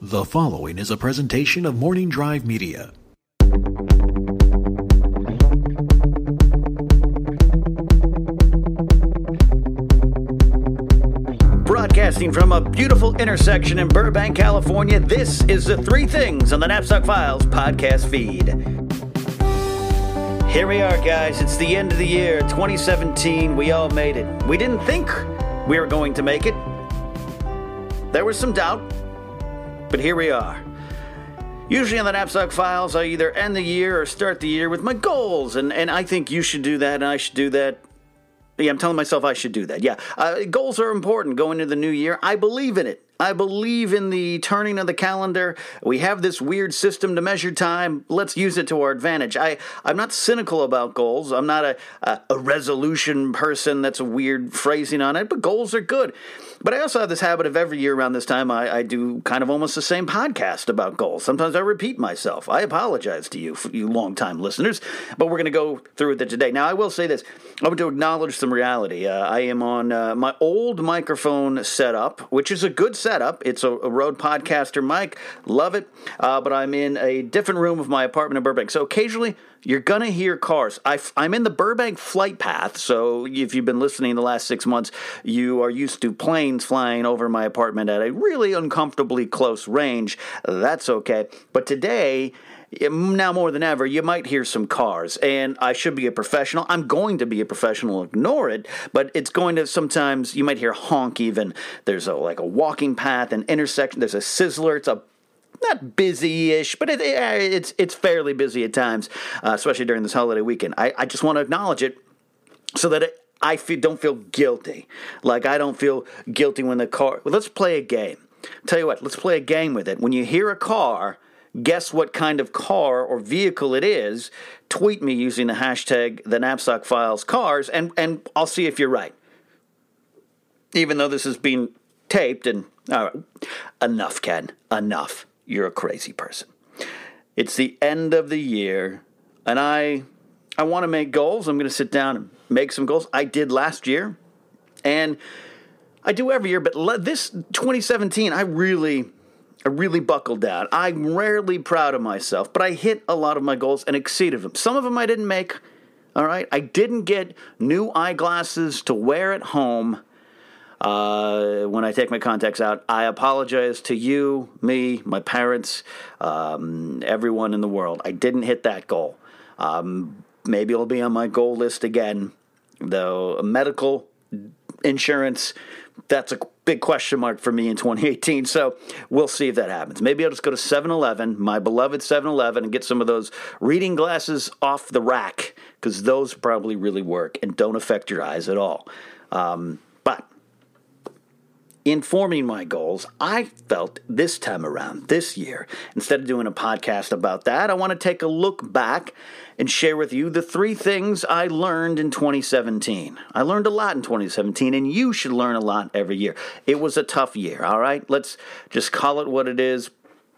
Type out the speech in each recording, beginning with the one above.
The following is a presentation of Morning Drive Media. Broadcasting from a beautiful intersection in Burbank, California, this is the Three Things on the Knapsack Files podcast feed. Here we are, guys. It's the end of the year, 2017. We all made it. We didn't think we were going to make it. There was some doubt, but here we are. Usually on the Knapsack Files, I either end the year or start the year with my goals, and, and I think you should do that, and I should do that. Yeah, I'm telling myself I should do that. Yeah, uh, goals are important going into the new year. I believe in it. I believe in the turning of the calendar. We have this weird system to measure time. Let's use it to our advantage. I, I'm not cynical about goals. I'm not a, a, a resolution person. That's a weird phrasing on it, but goals are good. But I also have this habit of every year around this time, I, I do kind of almost the same podcast about goals. Sometimes I repeat myself. I apologize to you, you long-time listeners, but we're going to go through with it today. Now, I will say this I want to acknowledge some reality. Uh, I am on uh, my old microphone setup, which is a good setup. It's a, a Rode Podcaster mic. Love it. Uh, but I'm in a different room of my apartment in Burbank. So occasionally, you're going to hear cars. I, am in the Burbank flight path, so if you've been listening the last six months, you are used to planes flying over my apartment at a really uncomfortably close range. That's okay. But today, now more than ever, you might hear some cars, and I should be a professional. I'm going to be a professional. Ignore it, but it's going to sometimes you might hear honk. Even there's a like a walking path, an intersection. There's a sizzler. It's a not busy-ish, but it, it's it's fairly busy at times, uh, especially during this holiday weekend. I, I just want to acknowledge it so that it, I feel, don't feel guilty. Like I don't feel guilty when the car. Well, let's play a game. Tell you what, let's play a game with it. When you hear a car, guess what kind of car or vehicle it is. Tweet me using the hashtag the knapsack files cars, and and I'll see if you're right. Even though this is being taped and all right, enough, Ken, enough you're a crazy person. It's the end of the year, and I I want to make goals. I'm going to sit down and make some goals. I did last year, and I do every year. But this 2017, I really I really buckled down. I'm rarely proud of myself, but I hit a lot of my goals and exceeded them. Some of them I didn't make. All right, I didn't get new eyeglasses to wear at home uh, when I take my contacts out. I apologize to you, me, my parents, um, everyone in the world. I didn't hit that goal. Um, maybe it'll be on my goal list again, though medical insurance, that's a big question mark for me in 2018. So we'll see if that happens. Maybe I'll just go to 7 Eleven, my beloved 7 Eleven, and get some of those reading glasses off the rack because those probably really work and don't affect your eyes at all. Um, but in forming my goals, I felt this time around, this year, instead of doing a podcast about that, I want to take a look back and share with you the three things I learned in 2017. I learned a lot in 2017, and you should learn a lot every year. It was a tough year, all right? Let's just call it what it is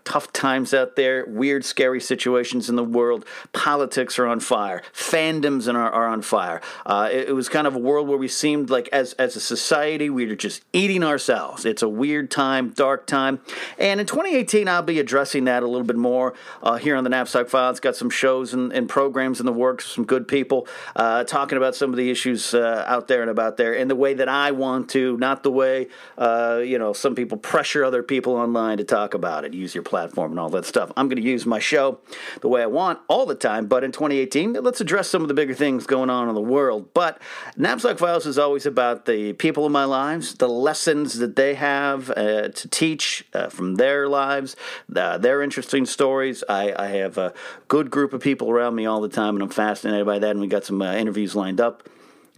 tough times out there, weird, scary situations in the world. Politics are on fire. Fandoms are, on fire. Uh, it, it, was kind of a world where we seemed like, as, as a society, we were just eating ourselves. It's a weird time, dark time. And in 2018, I'll be addressing that a little bit more uh, here on the Knapsack Files. Got some shows and, and, programs in the works, some good people uh, talking about some of the issues uh, out there and about there in the way that I want to, not the way, uh, you know, some people pressure other people online to talk about it. Use your platform and all that stuff. I'm going to use my show the way I want all the time, but in 2018, let's address some of the bigger things going on in the world. But Knapsack Files is always about the people in my lives, the lessons that they have uh, to teach uh, from their lives, uh, their interesting stories. I, I, have a good group of people around me all the time, and I'm fascinated by that, and we got some uh, interviews lined up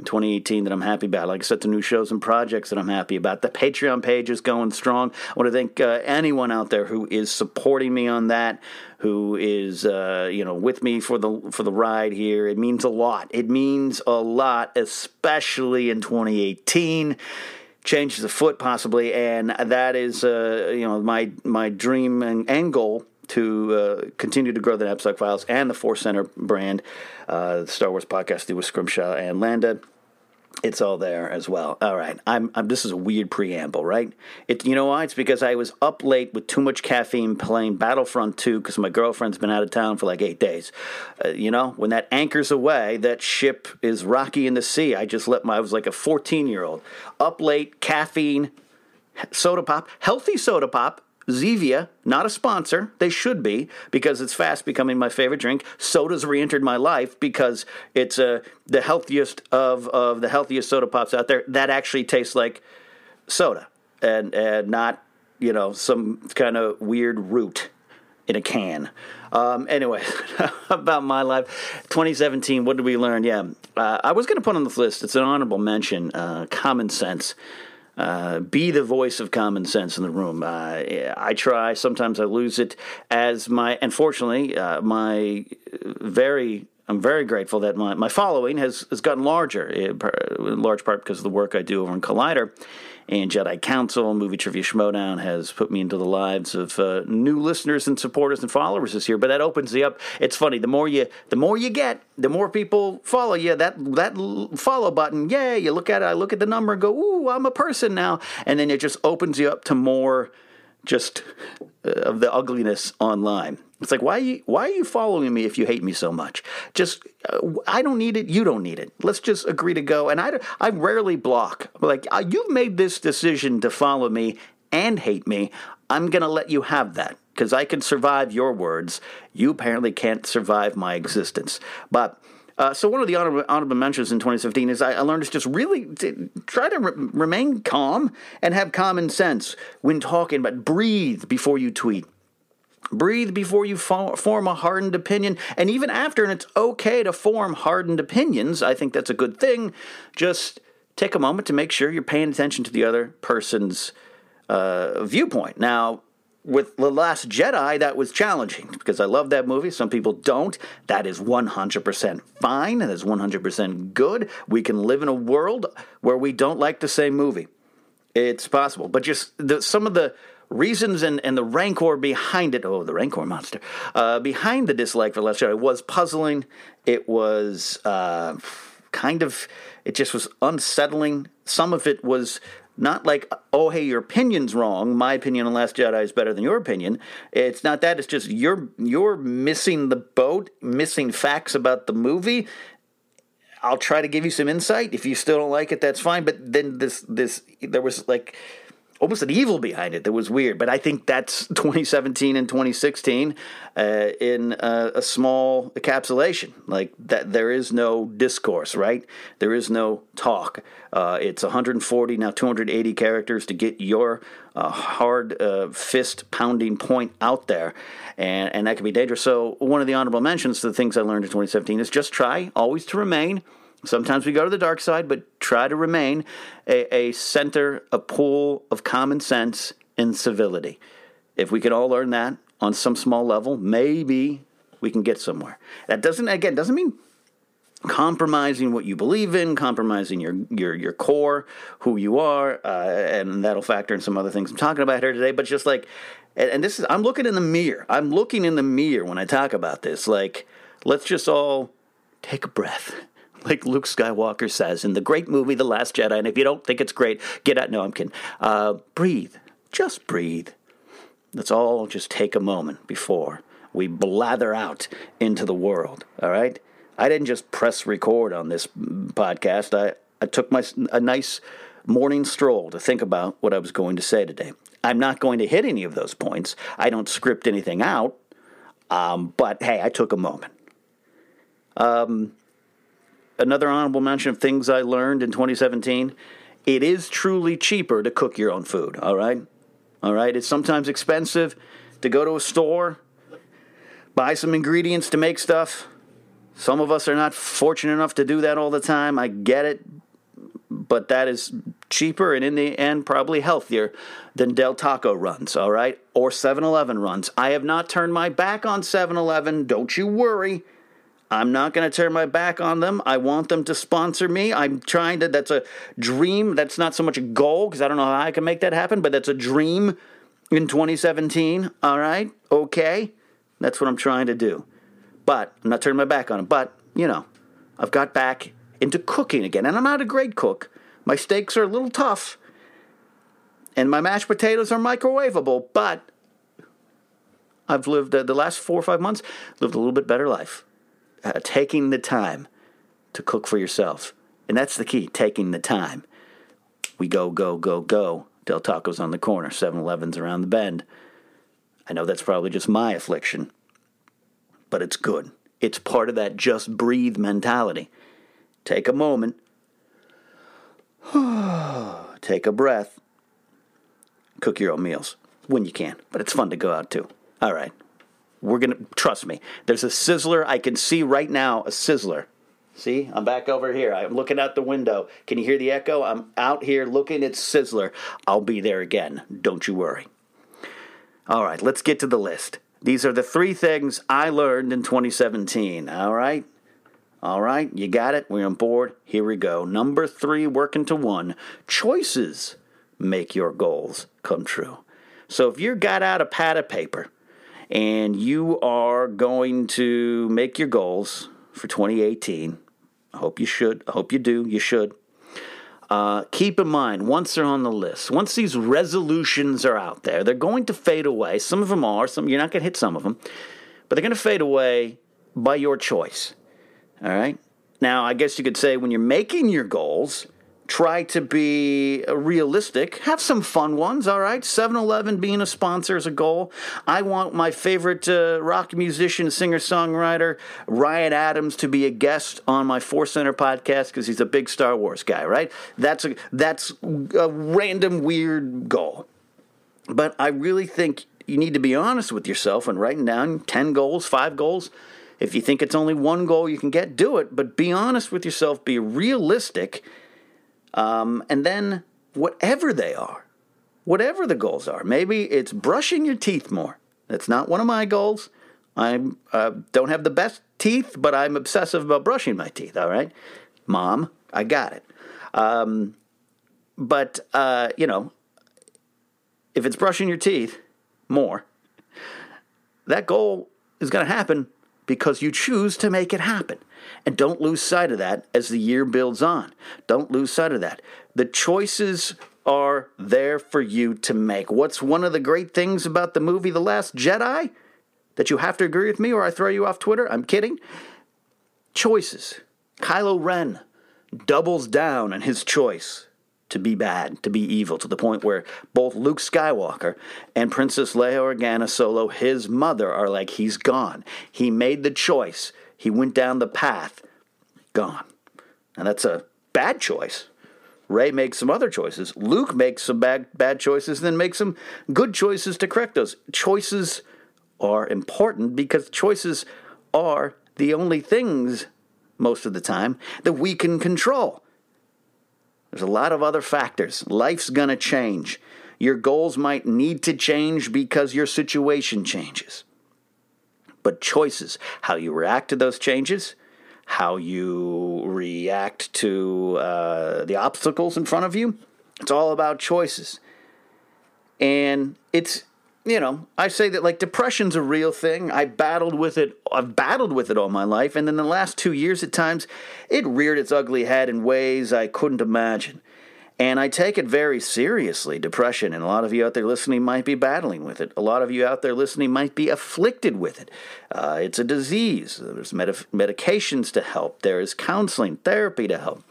in 2018 that I'm happy about. Like I said, the new shows and projects that I'm happy about. The Patreon page is going strong. I want to thank uh, anyone out there who is supporting me on that, who is uh, you know with me for the for the ride here. It means a lot. It means a lot, especially in 2018 changes afoot possibly, and that is uh, you know my my dream and, and goal to uh, continue to grow the Knapsack Files and the Force Center brand, uh, the Star Wars podcast with Scrimshaw and Landa. It's all there as well. All right, I'm, I'm. This is a weird preamble, right? It. You know why? It's because I was up late with too much caffeine playing Battlefront 2 because my girlfriend's been out of town for like eight days. Uh, you know, when that anchors away, that ship is rocky in the sea. I just let my. I was like a 14 year old up late, caffeine, soda pop, healthy soda pop Zevia, not a sponsor. They should be because it's fast becoming my favorite drink. Soda's re-entered my life because it's uh, the healthiest of, of the healthiest soda pops out there. That actually tastes like soda and and not you know some kind of weird root in a can. Um, anyway, about my life, 2017. What did we learn? Yeah, uh, I was going to put on this list. It's an honorable mention. Uh, common sense. Uh, be the voice of common sense in the room. Uh, I try. Sometimes I lose it. As my, unfortunately, uh, my very, I'm very grateful that my, my following has, has gotten larger, in large part because of the work I do over in Collider and Jedi Council, Movie Trivia Schmoedown has put me into the lives of uh, new listeners and supporters and followers this year. But that opens the up. It's funny. The more you, the more you get, the more people follow you. That that follow button, yeah, you look at it. I look at the number and go, ooh, I'm a person now, and then it just opens you up to more, just uh, of the ugliness online. It's like why are you why are you following me if you hate me so much? Just uh, I don't need it. You don't need it. Let's just agree to go. And I I rarely block. Like uh, you've made this decision to follow me and hate me. I'm gonna let you have that because I can survive your words. You apparently can't survive my existence. But uh, so one of the honorable, honorable, mentions in 2015 is I, I learned to just really to try to re- remain calm and have common sense when talking, but breathe before you tweet. Breathe before you form a hardened opinion. And even after, and it's okay to form hardened opinions, I think that's a good thing. Just take a moment to make sure you're paying attention to the other person's uh, viewpoint. Now, with The Last Jedi, that was challenging because I love that movie. Some people don't. That is 100% fine. That is 100% good. We can live in a world where we don't like the same movie. It's possible. But just the, some of the reasons and, and the rancor behind it. Oh, the rancor monster. Uh, behind the dislike for Last Jedi was puzzling. It was uh, kind of, it just was unsettling. Some of it was not like, oh, hey, your opinion's wrong. My opinion on Last Jedi is better than your opinion. It's not that. It's just you're you're missing the boat, missing facts about the movie. I'll try to give you some insight. If you still don't like it, that's fine. But then this this there was like almost an evil behind it that was weird. But I think that's 2017 and 2016 uh, in a, a, small encapsulation. Like that, there is no discourse, right? There is no talk. Uh, it's 140 now 280 characters to get your uh, hard uh, fist pounding point out there, and and that can be dangerous. So one of the honorable mentions to the things I learned in 2017 is just try always to remain Sometimes we go to the dark side, but try to remain a, a center, a pool of common sense and civility. If we can all learn that on some small level, maybe we can get somewhere. That doesn't, again, doesn't mean compromising what you believe in, compromising your your your core, who you are, uh, and that'll factor in some other things I'm talking about here today. But just like, and, and this is, I'm looking in the mirror. I'm looking in the mirror when I talk about this. Like, let's just all take a breath like Luke Skywalker says in the great movie The Last Jedi. And if you don't think it's great, get out. No, I'm kidding. Uh, breathe. Just breathe. Let's all just take a moment before we blather out into the world. All right? I didn't just press record on this podcast. I, I took my a nice morning stroll to think about what I was going to say today. I'm not going to hit any of those points. I don't script anything out. Um, but hey, I took a moment. Um, another honorable mention of things I learned in 2017. It is truly cheaper to cook your own food, all right? All right, it's sometimes expensive to go to a store, buy some ingredients to make stuff, Some of us are not fortunate enough to do that all the time. I get it. But that is cheaper and in the end probably healthier than Del Taco runs, all right? Or 7 Eleven runs. I have not turned my back on 7 Eleven. Don't you worry. I'm not going to turn my back on them. I want them to sponsor me. I'm trying to, that's a dream. That's not so much a goal because I don't know how I can make that happen, but that's a dream in 2017. All right. Okay. That's what I'm trying to do. But I'm not turning my back on them. But, you know, I've got back into cooking again. And I'm not a great cook. My steaks are a little tough. And my mashed potatoes are microwavable. But I've lived uh, the last four or five months, lived a little bit better life uh, taking the time to cook for yourself. And that's the key taking the time. We go, go, go, go. Del Taco's on the corner, 7 Eleven's around the bend. I know that's probably just my affliction, but it's good. It's part of that just breathe mentality. Take a moment, take a breath, cook your own meals when you can, but it's fun to go out too. All right, we're going to, trust me, there's a sizzler. I can see right now a sizzler. See, I'm back over here. I'm looking out the window. Can you hear the echo? I'm out here looking at Sizzler. I'll be there again. Don't you worry. All right, let's get to the list. These are the three things I learned in 2017. All right? All right, you got it? We're on board. Here we go. Number three, working to one choices make your goals come true. So if you got out a pad of paper and you are going to make your goals for 2018. I hope you should. I hope you do. You should. Uh, keep in mind, once they're on the list, once these resolutions are out there, they're going to fade away. Some of them are. Some you're not going to hit some of them, but they're going to fade away by your choice. All right. Now, I guess you could say when you're making your goals, try to be realistic. Have some fun ones, all right? 7 Eleven being a sponsor is a goal. I want my favorite uh, rock musician, singer songwriter, Ryan Adams, to be a guest on my Force Center podcast because he's a big Star Wars guy, right? That's a, that's a random, weird goal. But I really think you need to be honest with yourself and writing down 10 goals, five goals. If you think it's only one goal you can get, do it. But be honest with yourself, be realistic um, and then, whatever they are, whatever the goals are, maybe it's brushing your teeth more. That's not one of my goals. I uh, don't have the best teeth, but I'm obsessive about brushing my teeth, all right? Mom, I got it. Um, but, uh, you know, if it's brushing your teeth more, that goal is going to happen because you choose to make it happen. And don't lose sight of that as the year builds on. Don't lose sight of that. The choices are there for you to make. What's one of the great things about the movie The Last Jedi? That you have to agree with me or I throw you off Twitter? I'm kidding. Choices. Kylo Ren doubles down on his choice to be bad, to be evil, to the point where both Luke Skywalker and Princess Leia Organa Solo, his mother, are like, he's gone. He made the choice he went down the path, gone. And that's a bad choice. Rey makes some other choices. Luke makes some bad bad choices, then makes some good choices to correct those. Choices are important because choices are the only things most of the time that we can control. There's a lot of other factors. Life's going to change. Your goals might need to change because your situation changes but choices. How you react to those changes, how you react to uh, the obstacles in front of you. It's all about choices. And it's, you know, I say that like depression's a real thing. I battled with it. I've battled with it all my life. And in the last two years, at times, it reared its ugly head in ways I couldn't imagine. And I take it very seriously, depression. And a lot of you out there listening might be battling with it. A lot of you out there listening might be afflicted with it. Uh, it's a disease. There's med- medications to help, there's counseling, therapy to help,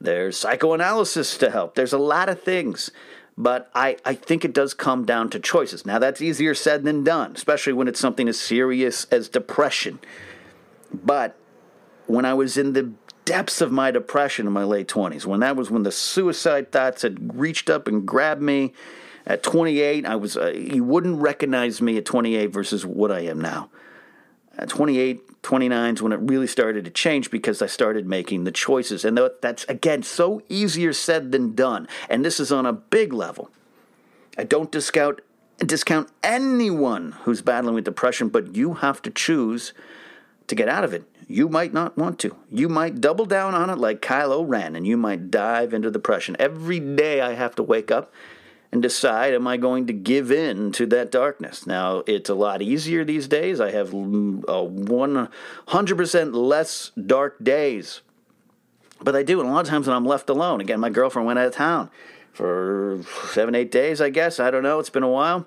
there's psychoanalysis to help. There's a lot of things. But I, I think it does come down to choices. Now, that's easier said than done, especially when it's something as serious as depression. But when I was in the depths of my depression in my late 20s, when that was when the suicide thoughts had reached up and grabbed me. At 28, I was uh, you wouldn't recognize me at 28 versus what I am now. uh, 28, 29 is when it really started to change because I started making the choices. And that's, again, so easier said than done. And this is on a big level. I don't discount, discount anyone who's battling with depression, but you have to choose to get out of it. You might not want to. You might double down on it like Kylo Ren, and you might dive into depression. Every day I have to wake up and decide am I going to give in to that darkness? Now, it's a lot easier these days. I have mm, 100% less dark days. But I do, and a lot of times when I'm left alone, again, my girlfriend went out of town for seven, eight days, I guess. I don't know. It's been a while.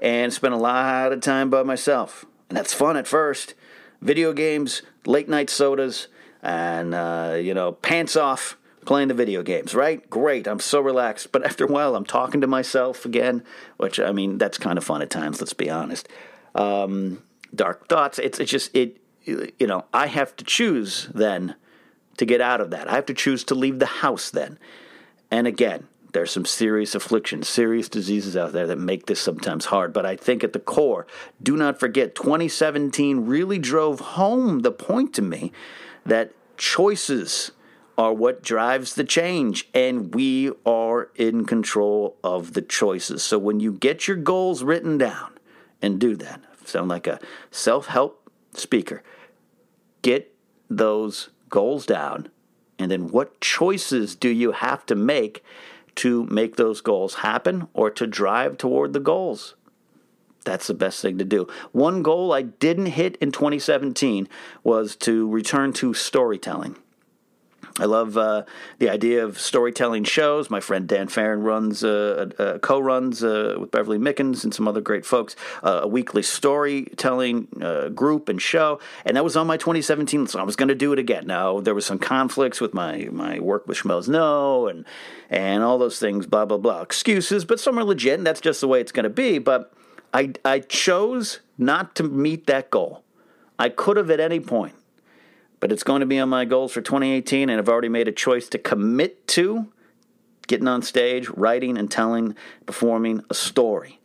And spent a lot of time by myself. And that's fun at first. Video games, late night sodas, and, uh, you know, pants off playing the video games, right? Great. I'm so relaxed. But after a while, I'm talking to myself again, which, I mean, that's kind of fun at times, let's be honest. Um, dark thoughts. It's, it's just, it, you know, I have to choose then to get out of that. I have to choose to leave the house then. And again, there's some serious afflictions, serious diseases out there that make this sometimes hard. But I think at the core, do not forget 2017 really drove home the point to me that choices are what drives the change, and we are in control of the choices. So when you get your goals written down and do that, sound like a self help speaker, get those goals down, and then what choices do you have to make to make those goals happen or to drive toward the goals? That's the best thing to do. One goal I didn't hit in 2017 was to return to storytelling. I love uh, the idea of storytelling shows. My friend Dan Farron runs, uh, uh, co-runs with Beverly Mickens and some other great folks uh, a weekly storytelling uh, group and show, and that was on my 2017. So I was going to do it again. Now there was some conflicts with my my work with Schmoes Know and and all those things. Blah blah blah. Excuses, but some are legit, and that's just the way it's going to be. But I I chose not to meet that goal. I could have at any point but it's going to be on my goals for 2018, and I've already made a choice to commit to getting on stage, writing and telling, performing a story.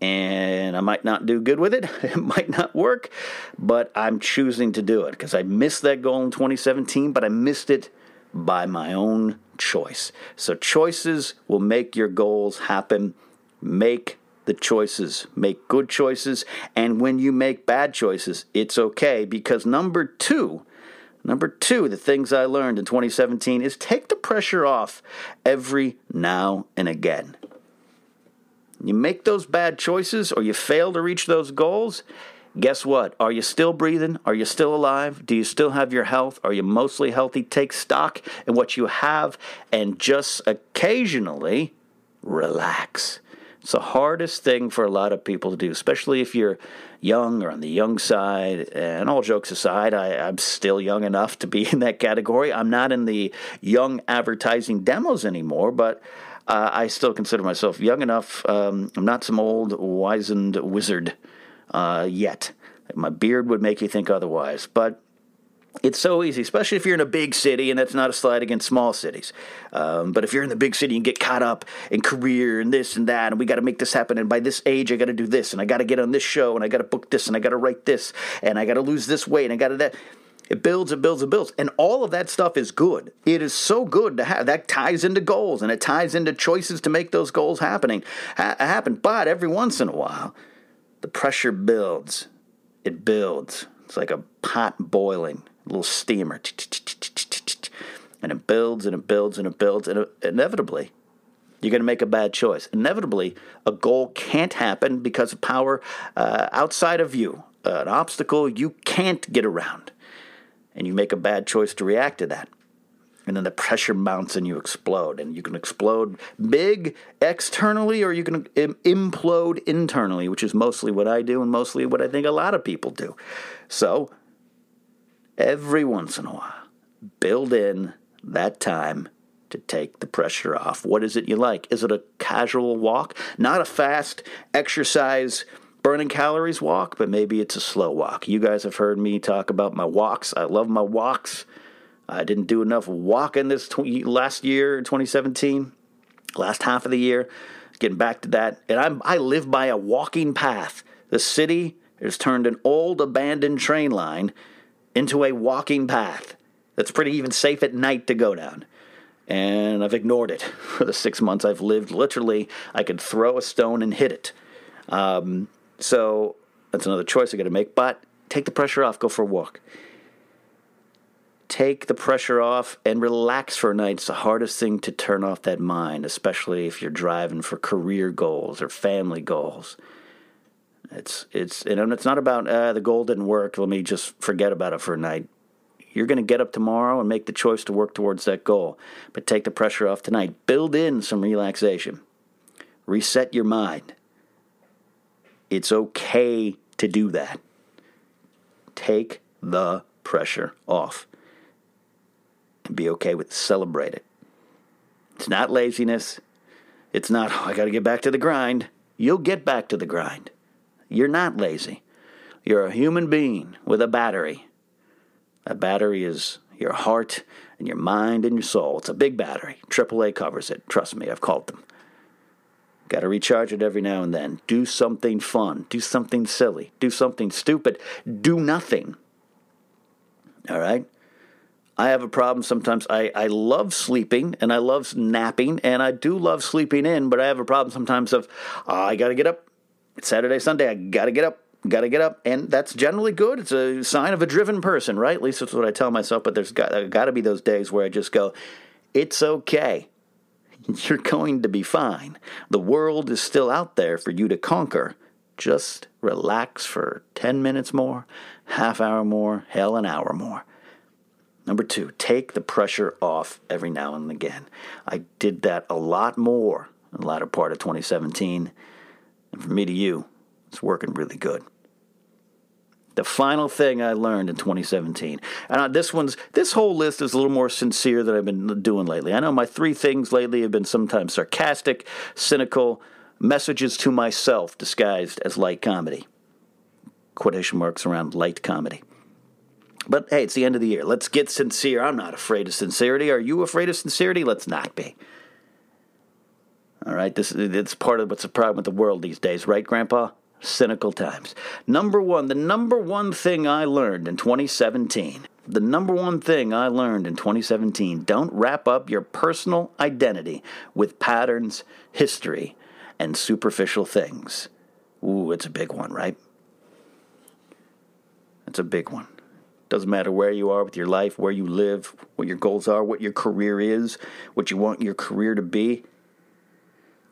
And I might not do good with it, it might not work, but I'm choosing to do it because I missed that goal in 2017, but I missed it by my own choice. So, choices will make your goals happen. Make the choices. Make good choices. And when you make bad choices, it's okay because number two, number two, the things I learned in 2017 is take the pressure off every now and again. You make those bad choices or you fail to reach those goals. Guess what? Are you still breathing? Are you still alive? Do you still have your health? Are you mostly healthy? Take stock in what you have and just occasionally relax. It's the hardest thing for a lot of people to do, especially if you're young or on the young side. And all jokes aside, I, am still young enough to be in that category. I'm not in the young advertising demos anymore, but uh, I still consider myself young enough. Um, I'm not some old wizened wizard uh, yet. My beard would make you think otherwise, but it's so easy, especially if you're in a big city, and that's not a slide against small cities. Um, but if you're in the big city and get caught up in career and this and that, and we got to make this happen, and by this age, I got to do this, and I got to get on this show, and I got to book this, and I got to write this, and I got to lose this weight, and I got to that. It builds and builds and builds. And all of that stuff is good. It is so good to have. That ties into goals and it ties into choices to make those goals happening ha- happen. But every once in a while, the pressure builds. It builds. It's like a pot boiling little steamer. And it builds and it builds and it builds. And inevitably, you're going to make a bad choice. Inevitably, a goal can't happen because of power uh, outside of you, uh, an obstacle you can't get around. And you make a bad choice to react to that. And then the pressure mounts and you explode. And you can explode big externally or you can implode internally, which is mostly what I do and mostly what I think a lot of people do. So every once in a while, build in that time to take the pressure off. What is it you like? Is it a casual walk? Not a fast exercise, burning calories walk, but maybe it's a slow walk. You guys have heard me talk about my walks. I love my walks. I didn't do enough walking this tw- last year, 2017, last half of the year. Getting back to that, and I'm I live by a walking path. The city has turned an old abandoned train line into a walking path that's pretty even safe at night to go down. And I've ignored it for the six months I've lived. Literally, I could throw a stone and hit it. Um, so that's another choice I got to make. But take the pressure off, go for a walk. Take the pressure off and relax for a night. It's the hardest thing to turn off that mind, especially if you're driving for career goals or family goals. It's it's and it's not about uh, the goal didn't work. Let me just forget about it for a night. You're going to get up tomorrow and make the choice to work towards that goal, but take the pressure off tonight. Build in some relaxation. Reset your mind. It's okay to do that. Take the pressure off and be okay with it. Celebrate it. It's not laziness. It's not, oh, I got to get back to the grind. You'll get back to the grind. You're not lazy. You're a human being with a battery. That battery is your heart and your mind and your soul. It's a big battery. AAA covers it. Trust me, I've called them. Got to recharge it every now and then. Do something fun. Do something silly. Do something stupid. Do nothing. All right? I have a problem sometimes. I, I love sleeping and I love napping and I do love sleeping in, but I have a problem sometimes of, oh, I got to get up. It's Saturday, Sunday. I got to get up. Got to get up. And that's generally good. It's a sign of a driven person, right? At least that's what I tell myself. But there's got, got to be those days where I just go, it's okay. You're going to be fine. The world is still out there for you to conquer. Just relax for 10 minutes more, half hour more, hell, an hour more. Number two, take the pressure off every now and again. I did that a lot more in the latter part of 2017. And from me to you, it's working really good. The final thing I learned in 2017, and this one's this whole list is a little more sincere than I've been doing lately. I know my three things lately have been sometimes sarcastic, cynical, messages to myself disguised as light comedy. Quotation marks around light comedy. But hey, it's the end of the year. Let's get sincere. I'm not afraid of sincerity. Are you afraid of sincerity? Let's not be. All right, this it's part of what's the problem with the world these days, right, Grandpa? Cynical times. Number one, the number one thing I learned in 2017. The number one thing I learned in 2017 don't wrap up your personal identity with patterns, history, and superficial things. Ooh, it's a big one, right? It's a big one. Doesn't matter where you are with your life, where you live, what your goals are, what your career is, what you want your career to be.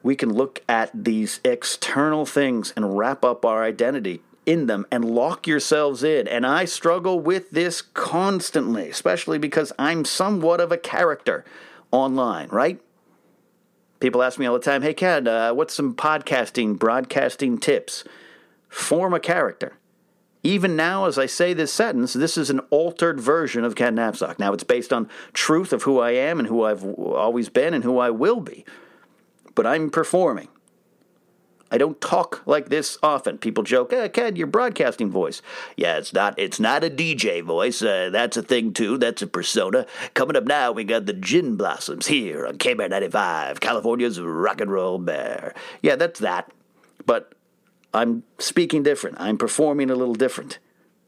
We can look at these external things and wrap up our identity in them and lock yourselves in. And I struggle with this constantly, especially because I'm somewhat of a character online, right? People ask me all the time, hey, Ken, uh, what's some podcasting, broadcasting tips? Form a character. Even now, as I say this sentence, this is an altered version of Ken Napzok. Now, it's based on truth of who I am and who I've always been and who I will be. But I'm performing. I don't talk like this often. People joke, "Hey, Ken, your broadcasting voice." Yeah, it's not. It's not a DJ voice. Uh, that's a thing too. That's a persona. Coming up now, we got the Gin Blossoms here on KBR 95, California's rock and roll bear. Yeah, that's that. But I'm speaking different. I'm performing a little different.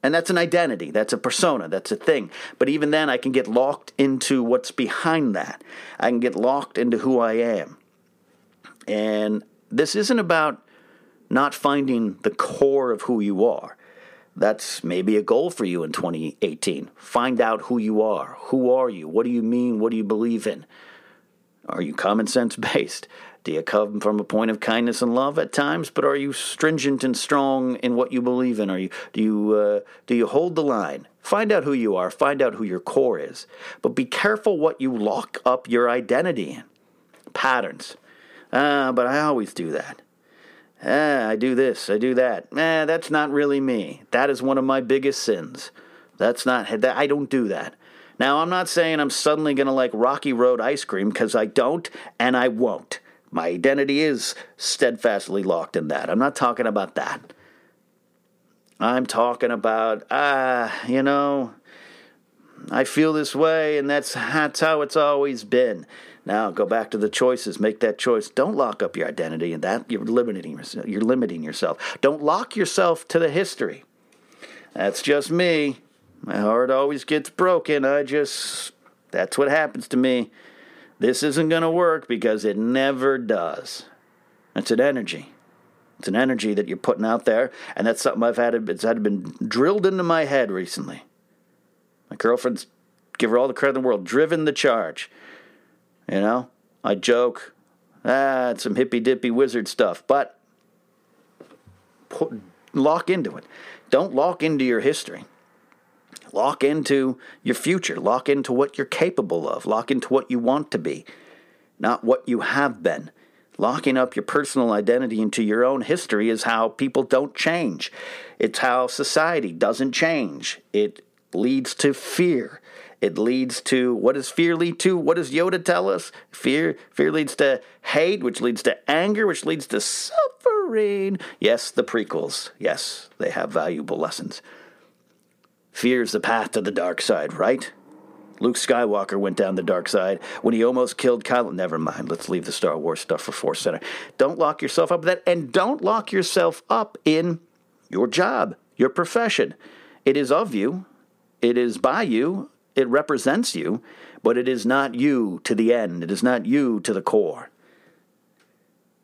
And that's an identity, that's a persona, that's a thing. But even then, I can get locked into what's behind that. I can get locked into who I am. And this isn't about not finding the core of who you are. That's maybe a goal for you in 2018. Find out who you are. Who are you? What do you mean? What do you believe in? Are you common sense based? Do you come from a point of kindness and love at times, but are you stringent and strong in what you believe in? Are you do you uh, do you hold the line? Find out who you are. Find out who your core is. But be careful what you lock up your identity in. Patterns. Ah, uh, but I always do that. Ah, I do this. I do that. Ah, that's not really me. That is one of my biggest sins. That's not. that, I don't do that. Now, I'm not saying I'm suddenly going to like Rocky Road ice cream because I don't and I won't. My identity is steadfastly locked in that. I'm not talking about that. I'm talking about, ah, uh, you know, I feel this way, and that's that's how it's always been. Now go back to the choices. Make that choice. Don't lock up your identity, and that you're limiting yourself. You're limiting yourself. Don't lock yourself to the history. That's just me. My heart always gets broken. I just that's what happens to me. This isn't going to work because it never does. It's an energy. It's an energy that you're putting out there, and that's something I've had. It's had been drilled into my head recently. My girlfriend's give her all the credit in the world, driven the charge. You know, I joke, ah, it's some hippy dippy wizard stuff, but lock into it. Don't lock into your history. Lock into your future. Lock into what you're capable of. Lock into what you want to be, not what you have been. Locking up your personal identity into your own history is how people don't change. It's how society doesn't change. It leads to fear. It leads to what does fear lead to? What does Yoda tell us? Fear fear leads to hate, which leads to anger, which leads to suffering. Yes, the prequels. Yes, they have valuable lessons. Fear is the path to the dark side, right? Luke Skywalker went down the dark side when he almost killed Kylo. Never mind. Let's leave the Star Wars stuff for Force Center. Don't lock yourself up with that, and don't lock yourself up in your job, your profession. It is of you. It is by you. It represents you, but it is not you to the end. It is not you to the core.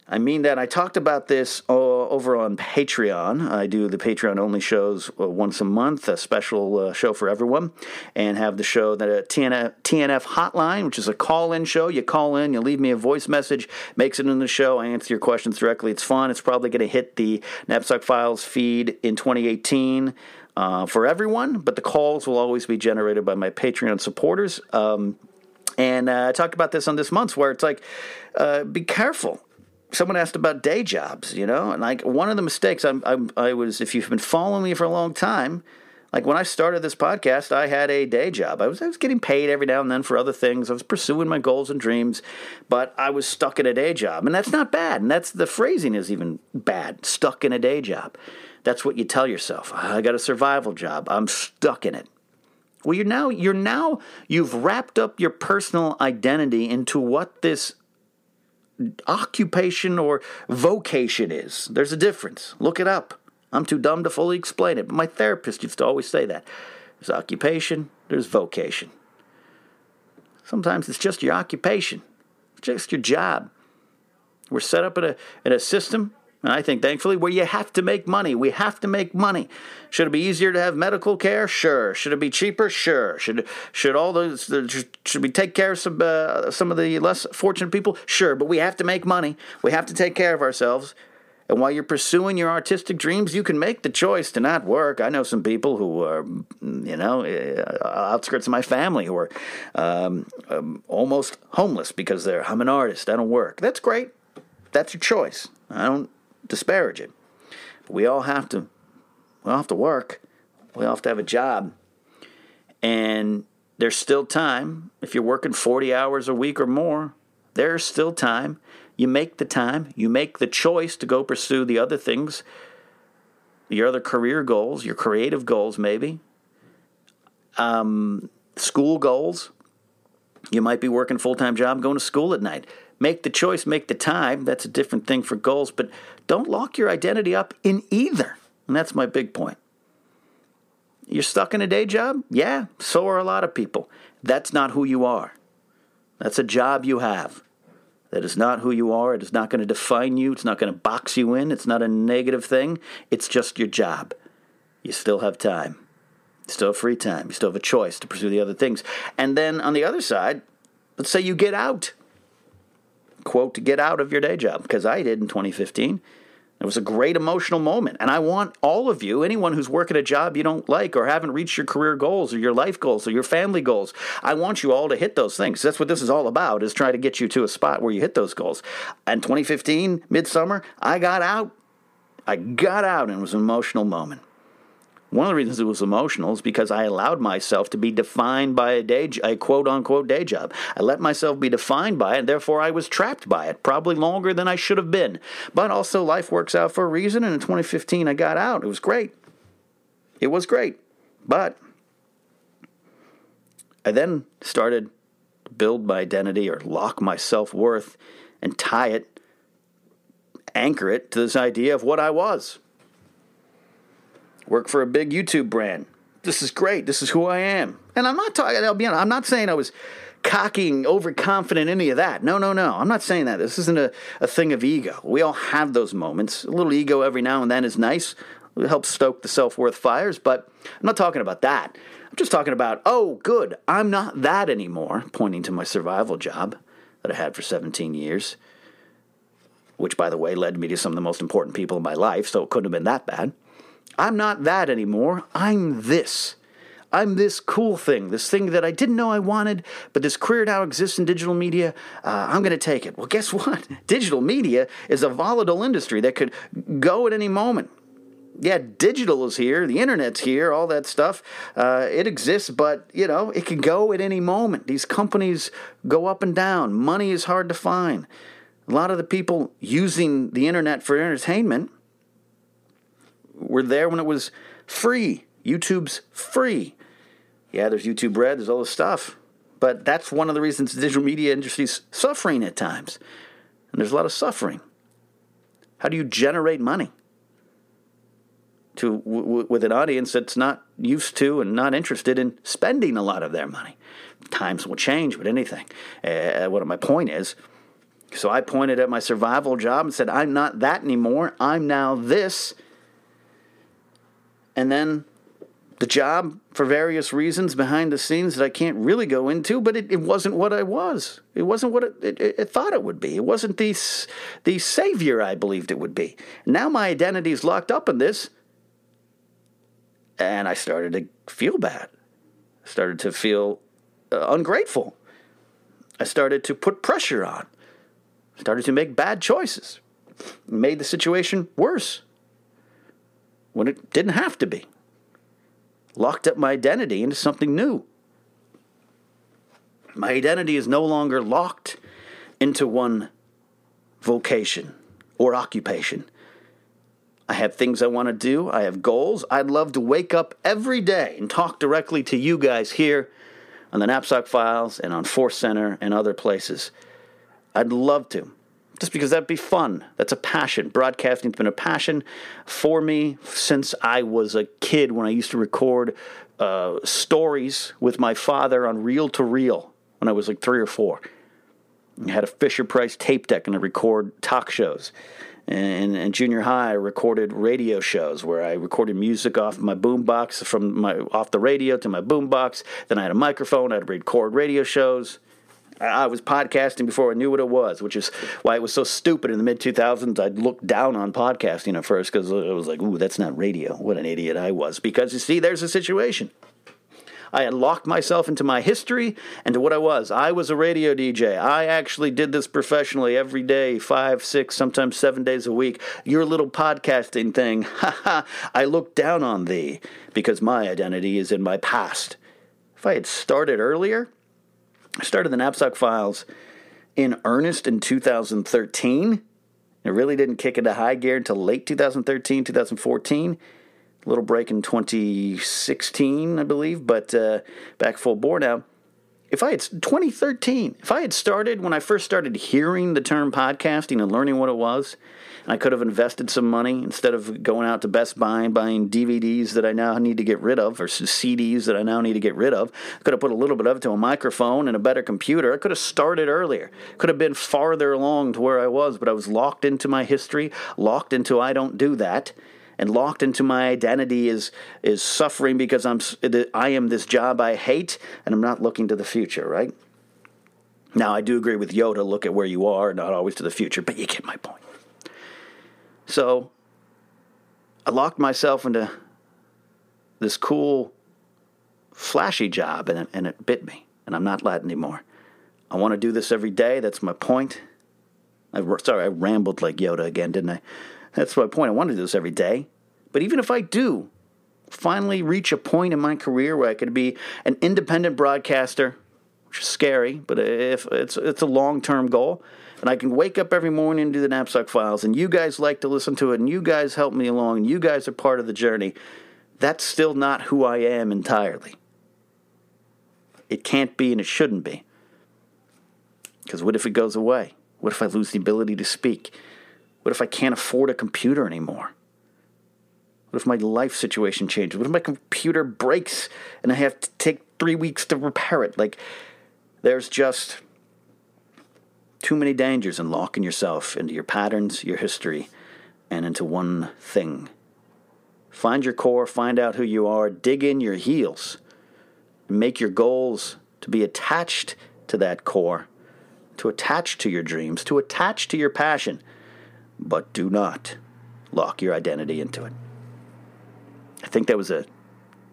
I mean that I talked about this uh, over on Patreon. I do the Patreon only shows uh, once a month, a special uh, show for everyone, and have the show that a TNF, TNF hotline, which is a call-in show. You call in, you leave me a voice message, makes it in the show. I answer your questions directly. It's fun. It's probably going to hit the Knapsack Files feed in 2018 uh, for everyone, but the calls will always be generated by my Patreon supporters. Um, and uh, I talked about this on this month's where it's like, uh, be careful. Someone asked about day jobs, you know, and like one of the mistakes I'm, I'm, I was, if you've been following me for a long time, like when I started this podcast, I had a day job. I was, I was getting paid every now and then for other things. I was pursuing my goals and dreams, but I was stuck in a day job. And that's not bad. And that's the phrasing is even bad stuck in a day job. That's what you tell yourself. I got a survival job. I'm stuck in it. Well, you're now you're now you've wrapped up your personal identity into what this occupation or vocation is. There's a difference. Look it up. I'm too dumb to fully explain it, but my therapist used to always say that. There's occupation, there's vocation. Sometimes it's just your occupation, It's just your job. We're set up in a, in a system and I think, thankfully, where you have to make money. We have to make money. Should it be easier to have medical care? Sure. Should it be cheaper? Sure. Should should all those should we take care of some uh, some of the less fortunate people? Sure. But we have to make money. We have to take care of ourselves. And while you're pursuing your artistic dreams, you can make the choice to not work. I know some people who are, you know, uh, outskirts of my family who are um, um, almost homeless because they're, I'm an artist, I don't work. That's great. That's your choice. I don't disparage it. But we all have to we all have to work. We all have to have a job. And there's still time. If you're working 40 hours a week or more, there's still time. You make the time, you make the choice to go pursue the other things, your other career goals, your creative goals, maybe, um, school goals. You might be working full time job, going to school at night. Make the choice, make the time. That's a different thing for goals, but don't lock your identity up in either. And that's my big point. You're stuck in a day job? Yeah, so are a lot of people. That's not who you are. That's a job you have. That is not who you are. It is not going to define you. It's not going to box you in. It's not a negative thing. It's just your job. You still have time. You still have free time. You still have a choice to pursue the other things. And then on the other side, let's say you get out quote, to get out of your day job, because I did in 2015. It was a great emotional moment. And I want all of you, anyone who's working a job you don't like or haven't reached your career goals or your life goals or your family goals, I want you all to hit those things. That's what this is all about, is trying to get you to a spot where you hit those goals. And 2015, midsummer, I got out. I got out and it was an emotional moment. One of the reasons it was emotional is because I allowed myself to be defined by a day, a quote unquote day job. I let myself be defined by it, and therefore I was trapped by it, probably longer than I should have been. But also, life works out for a reason, and in 2015 I got out. It was great. It was great. But I then started build my identity or lock my self worth and tie it, anchor it to this idea of what I was. Work for a big YouTube brand. This is great. This is who I am. And I'm not talking, I'll be honest, I'm not saying I was cocking, overconfident, any of that. No, no, no. I'm not saying that. This isn't a, a thing of ego. We all have those moments. A little ego every now and then is nice. It helps stoke the self worth fires, but I'm not talking about that. I'm just talking about, oh, good, I'm not that anymore, pointing to my survival job that I had for 17 years, which, by the way, led me to some of the most important people in my life, so it couldn't have been that bad. I'm not that anymore. I'm this. I'm this cool thing, this thing that I didn't know I wanted, but this career now exists in digital media. Uh, I'm going to take it. Well, guess what? Digital media is a volatile industry that could go at any moment. Yeah, digital is here, the internet's here, all that stuff. Uh, it exists, but you know it can go at any moment. These companies go up and down. Money is hard to find. A lot of the people using the internet for entertainment were there when it was free. YouTube's free. Yeah, there's YouTube Red, there's all this stuff. But that's one of the reasons the digital media industry is suffering at times. And there's a lot of suffering. How do you generate money? To, w- with an audience that's not used to and not interested in spending a lot of their money. Times will change but anything. Uh, what my point is, so I pointed at my survival job and said, I'm not that anymore. I'm now this. And then the job, for various reasons behind the scenes that I can't really go into, but it, it wasn't what I was. It wasn't what it, it, it, thought it would be. It wasn't the, the savior I believed it would be. Now my identity is locked up in this, and I started to feel bad. I started to feel uh, ungrateful. I started to put pressure on. Started to make bad choices. Made the situation worse when it didn't have to be. Locked up my identity into something new. My identity is no longer locked into one vocation or occupation. I have things I want to do. I have goals. I'd love to wake up every day and talk directly to you guys here on the Napzok Files and on Force Center and other places. I'd love to just because that'd be fun. That's a passion. Broadcasting's been a passion for me since I was a kid when I used to record uh, stories with my father on reel to reel when I was like three or four. I had a Fisher Price tape deck and I record talk shows. And in junior high, I recorded radio shows where I recorded music off my boombox from my off the radio to my boombox. Then I had a microphone. I'd record radio shows. I was podcasting before I knew what it was, which is why it was so stupid in the mid 2000s. I'd look down on podcasting at first because I was like, ooh, that's not radio. What an idiot I was. Because you see, there's a situation. I had locked myself into my history and to what I was. I was a radio DJ. I actually did this professionally every day, five, six, sometimes seven days a week. Your little podcasting thing, ha ha, I look down on thee because my identity is in my past. If I had started earlier, I started the Napzok Files in earnest in 2013. It really didn't kick into high gear until late 2013, 2014. A little break in 2016, I believe, but uh, back full bore now. If I had 2013, if I had started when I first started hearing the term podcasting and learning what it was, and I could have invested some money instead of going out to Best Buy and buying DVDs that I now need to get rid of or CDs that I now need to get rid of. I could have put a little bit of it to a microphone and a better computer. I could have started earlier. Could have been farther along to where I was, but I was locked into my history, locked into I don't do that and locked into my identity is is suffering because I'm I am this job I hate and I'm not looking to the future, right? Now I do agree with Yoda, look at where you are, not always to the future, but you get my point. So I locked myself into this cool, flashy job, and it, and it bit me, and I'm not that anymore. I want to do this every day. That's my point. I, sorry, I rambled like Yoda again, didn't I? That's my point. I want to do this every day. But even if I do finally reach a point in my career where I could be an independent broadcaster, which is scary, but if it's it's a long term goal, and I can wake up every morning and do the Napzok Files, and you guys like to listen to it, and you guys help me along, and you guys are part of the journey. That's still not who I am entirely. It can't be, and it shouldn't be. Because what if it goes away? What if I lose the ability to speak? What if I can't afford a computer anymore? What if my life situation changes? What if my computer breaks and I have to take three weeks to repair it? Like, there's just too many dangers in locking yourself into your patterns, your history, and into one thing. Find your core, find out who you are, dig in your heels, make your goals to be attached to that core, to attach to your dreams, to attach to your passion, but do not lock your identity into it. I think that was a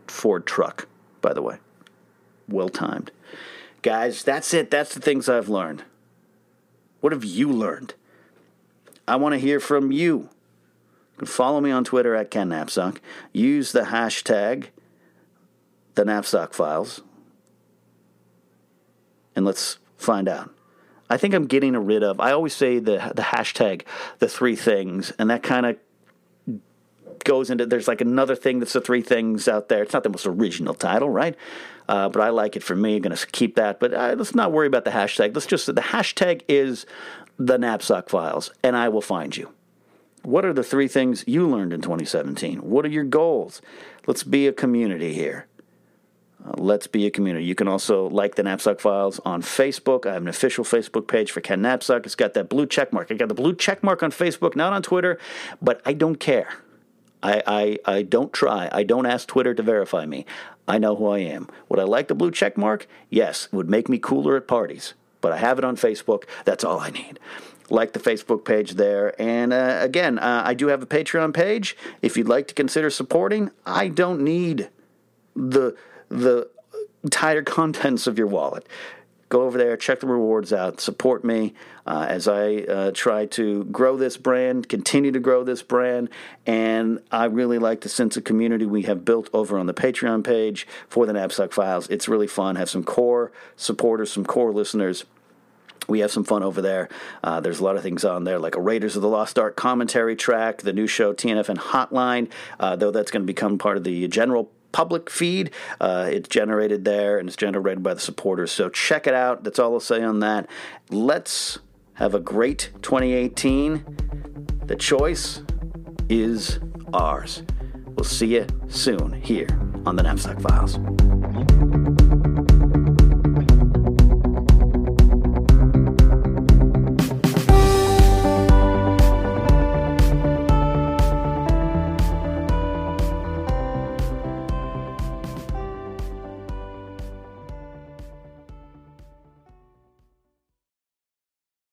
Ford truck, by the way. Well timed. Guys, that's it. That's the things I've learned. What have you learned? I want to hear from you. Follow me on Twitter at Ken Napzok. Use the hashtag the Napzok Files. And let's find out. I think I'm getting rid of. I always say the the hashtag the three things, and that kind of goes into there's like another thing that's the three things out there. It's not the most original title, right? Uh, but I like it for me. I'm going to keep that. But uh, let's not worry about the hashtag. Let's just the hashtag is the Napzok Files, and I will find you. What are the three things you learned in 2017? What are your goals? Let's be a community here. Uh, let's be a community. You can also like the Napzok Files on Facebook. I have an official Facebook page for Ken Napzok. It's got that blue check mark. I got the blue check mark on Facebook, not on Twitter, but I don't care. I, I, I don't try. I don't ask Twitter to verify me. I know who I am. Would I like the blue check mark? Yes, it would make me cooler at parties. But I have it on Facebook. That's all I need. Like the Facebook page there. And uh, again, uh, I do have a Patreon page. If you'd like to consider supporting, I don't need the the tighter contents of your wallet go over there, check the rewards out, support me uh, as I uh, try to grow this brand, continue to grow this brand. And I really like the sense of community we have built over on the Patreon page for the Napzok Files. It's really fun. Have some core supporters, some core listeners we have some fun over there. Uh, there's a lot of things on there, like a Raiders of the Lost Ark commentary track, the new show TNF and Hotline, uh, though that's going to become part of the general public feed. Uh, it's generated there and it's generated by the supporters. So check it out. That's all I'll say on that. Let's have a great 2018. The choice is ours. We'll see you soon here on the Napzok Files.